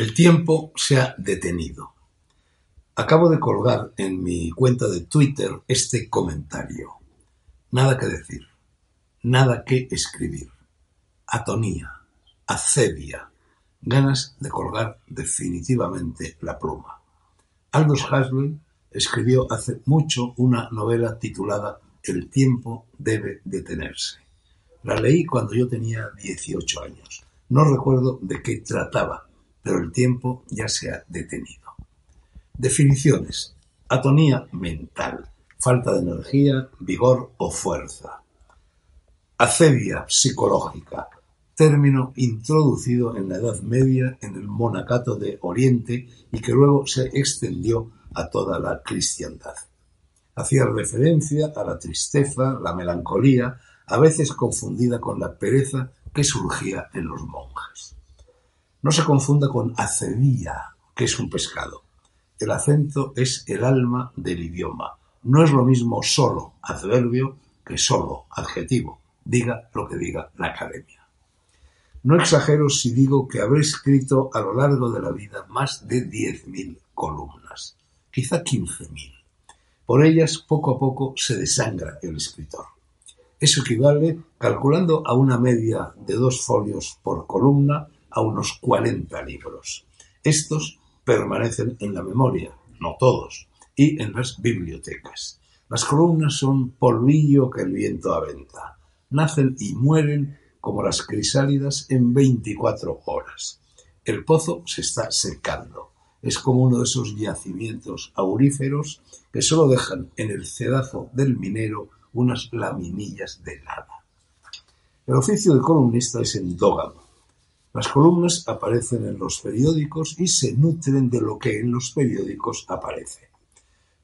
El tiempo se ha detenido. Acabo de colgar en mi cuenta de Twitter este comentario. Nada que decir, nada que escribir. Atonía, acedia, ganas de colgar definitivamente la pluma. Aldous Huxley escribió hace mucho una novela titulada El tiempo debe detenerse. La leí cuando yo tenía 18 años. No recuerdo de qué trataba, pero el tiempo ya se ha detenido. Definiciones. Atonía mental, falta de energía, vigor o fuerza. Acedia psicológica, término introducido en la Edad Media en el monacato de Oriente y que luego se extendió a toda la cristiandad. Hacía referencia a la tristeza, la melancolía, a veces confundida con la pereza que surgía en los monjes. No se confunda con acedia, que es un pescado. El acento es el alma del idioma. No es lo mismo solo adverbio que solo adjetivo, diga lo que diga la academia. No exagero si digo que habré escrito a lo largo de la vida más de 10.000 columnas, quizá 15.000. Por ellas poco a poco se desangra el escritor. Eso equivale, calculando a una media de dos folios por columna, a unos 40 libros. Estos permanecen en la memoria, no todos, y en las bibliotecas. Las columnas son polvillo que el viento aventa. Nacen y mueren como las crisálidas en 24 horas. El pozo se está secando. Es como uno de esos yacimientos auríferos que solo dejan en el cedazo del minero unas laminillas de nada. El oficio de columnista es endógamo. Las columnas aparecen en los periódicos y se nutren de lo que en los periódicos aparece.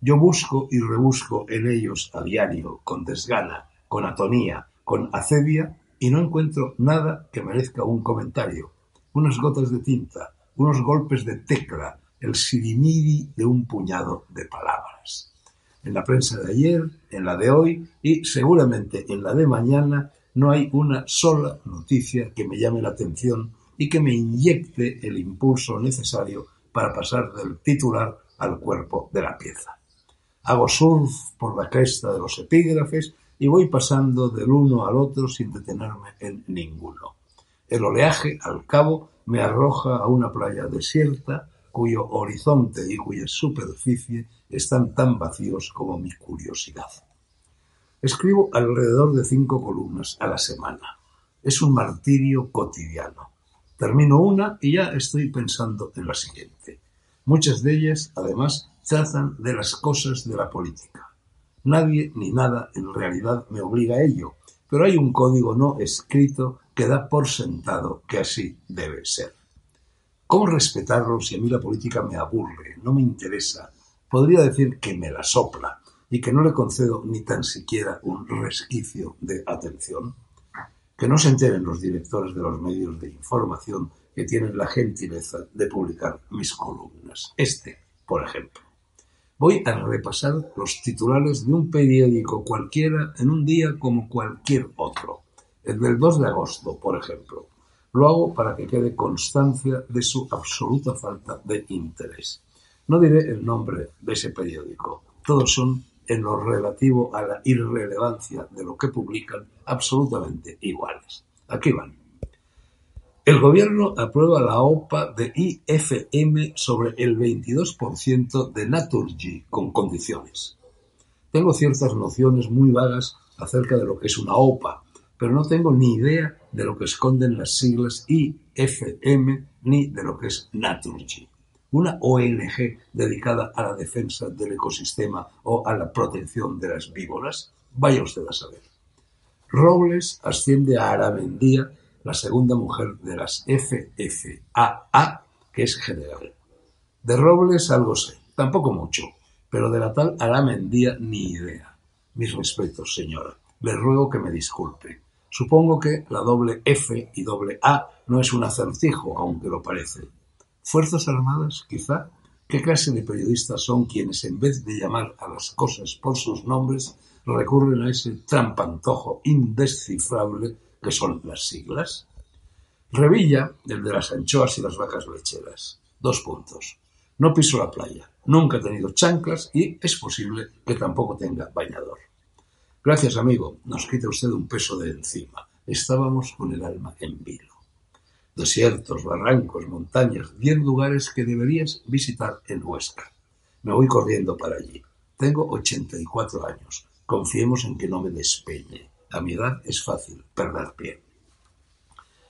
Yo busco y rebusco en ellos a diario, con desgana, con atonía, con acedia, y no encuentro nada que merezca un comentario, unas gotas de tinta, unos golpes de tecla, el sirimiri de un puñado de palabras. En la prensa de ayer, en la de hoy y seguramente en la de mañana no hay una sola noticia que me llame la atención y que me inyecte el impulso necesario para pasar del titular al cuerpo de la pieza. Hago surf por la cresta de los epígrafes y voy pasando del uno al otro sin detenerme en ninguno. El oleaje, al cabo, me arroja a una playa desierta cuyo horizonte y cuya superficie están tan vacíos como mi curiosidad. Escribo alrededor de cinco columnas a la semana. Es un martirio cotidiano. Termino una y ya estoy pensando en la siguiente. Muchas de ellas, además, tratan de las cosas de la política. Nadie ni nada en realidad me obliga a ello, pero hay un código no escrito que da por sentado que así debe ser. ¿Cómo respetarlo si a mí la política me aburre, no me interesa? Podría decir que me la sopla y que no le concedo ni tan siquiera un resquicio de atención. Que no se enteren los directores de los medios de información que tienen la gentileza de publicar mis columnas. Este, por ejemplo. Voy a repasar los titulares de un periódico cualquiera en un día como cualquier otro. El del 2 de agosto, por ejemplo. Lo hago para que quede constancia de su absoluta falta de interés. No diré el nombre de ese periódico. Todos son, en lo relativo a la irrelevancia de lo que publican, absolutamente iguales. Aquí van. El Gobierno aprueba la OPA de IFM sobre el 22% de Naturgy con condiciones. Tengo ciertas nociones muy vagas acerca de lo que es una OPA, pero no tengo ni idea de lo que esconden las siglas IFM ni de lo que es Naturgy. Una ONG dedicada a la defensa del ecosistema o a la protección de las víboras. Vaya usted a saber. Robles asciende a Aramendía la segunda mujer de las FFAA, que es general. De Robles algo sé, tampoco mucho, pero de la tal Aramendía ni idea. Mis respetos, señora. Le ruego que me disculpe. Supongo que la doble F y doble A no es un acertijo, aunque lo parece. ¿Fuerzas Armadas, quizá? ¿Qué clase de periodistas son quienes, en vez de llamar a las cosas por sus nombres, recurren a ese trampantojo indescifrable que son las siglas. Revilla, el de las anchoas y las vacas lecheras. Dos puntos. No piso la playa, nunca he tenido chanclas y es posible que tampoco tenga bañador. Gracias, amigo, nos quita usted un peso de encima. Estábamos con el alma en vilo. Desiertos, barrancos, montañas, diez lugares que deberías visitar en Huesca. Me voy corriendo para allí. Tengo 84 años. Confiemos en que no me despeñe. A mi edad es fácil perder pie.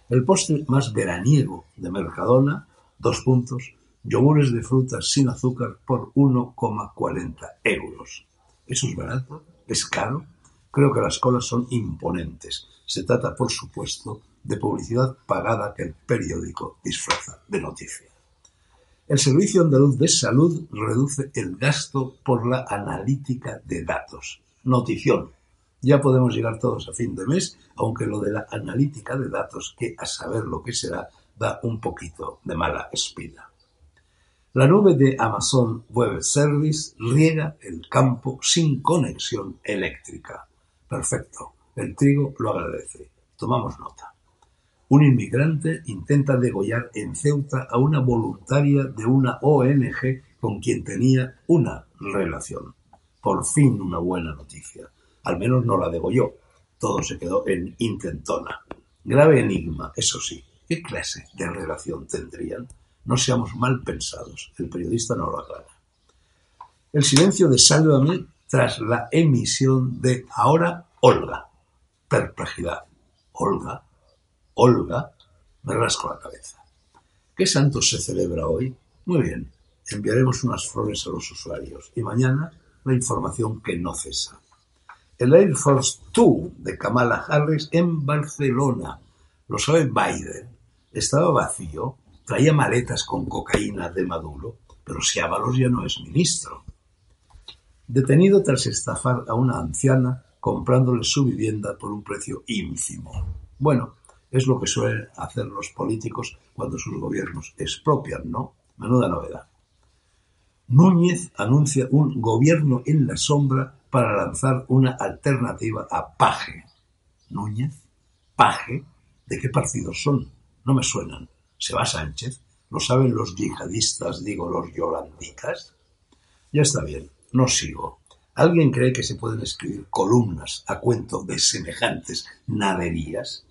El postre más veraniego de Mercadona, dos puntos, yogures de frutas sin azúcar por 1,40 euros. ¿Eso es barato? ¿Es caro? Creo que las colas son imponentes. Se trata, por supuesto, de publicidad pagada que el periódico disfraza de noticia. El Servicio Andaluz de Salud reduce el gasto por la analítica de datos. Notición. Ya podemos llegar todos a fin de mes, aunque lo de la analítica de datos, que a saber lo que será, da un poquito de mala espina. La nube de Amazon Web Service riega el campo sin conexión eléctrica. Perfecto. El trigo lo agradece. Tomamos nota. Un inmigrante intenta degollar en Ceuta a una voluntaria de una ONG con quien tenía una relación. Por fin una buena noticia. Al menos no la degolló. Todo se quedó en intentona. Grave enigma, eso sí. ¿Qué clase de relación tendrían? No seamos mal pensados. El periodista no lo aclara. El silencio de Sálvame tras la emisión de Ahora Olga. Perplejidad. Olga. Olga. Me rasco la cabeza. ¿Qué santo se celebra hoy? Muy bien. Enviaremos unas flores a los usuarios. Y mañana la información que no cesa el Air Force Two de Kamala Harris en Barcelona. Lo sabe Biden. Estaba vacío, traía maletas con cocaína de Maduro, pero si Ábalos ya no es ministro. Detenido tras estafar a una anciana comprándole su vivienda por un precio ínfimo. Bueno, es lo que suelen hacer los políticos cuando sus gobiernos expropian, ¿no? Menuda novedad. Núñez anuncia un gobierno en la sombra para lanzar una alternativa a Paje. Núñez, Paje, ¿de qué partido son? No me suenan. ¿Se va Sánchez? ¿Lo saben los yihadistas, digo, los yolandicas? Ya está bien, no sigo. ¿Alguien cree que se pueden escribir columnas a cuento de semejantes naderías?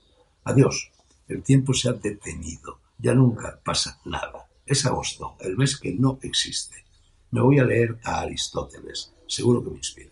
Adiós, el tiempo se ha detenido, ya nunca pasa nada. Es agosto, el mes que no existe. Me voy a leer a Aristóteles, seguro que me inspira.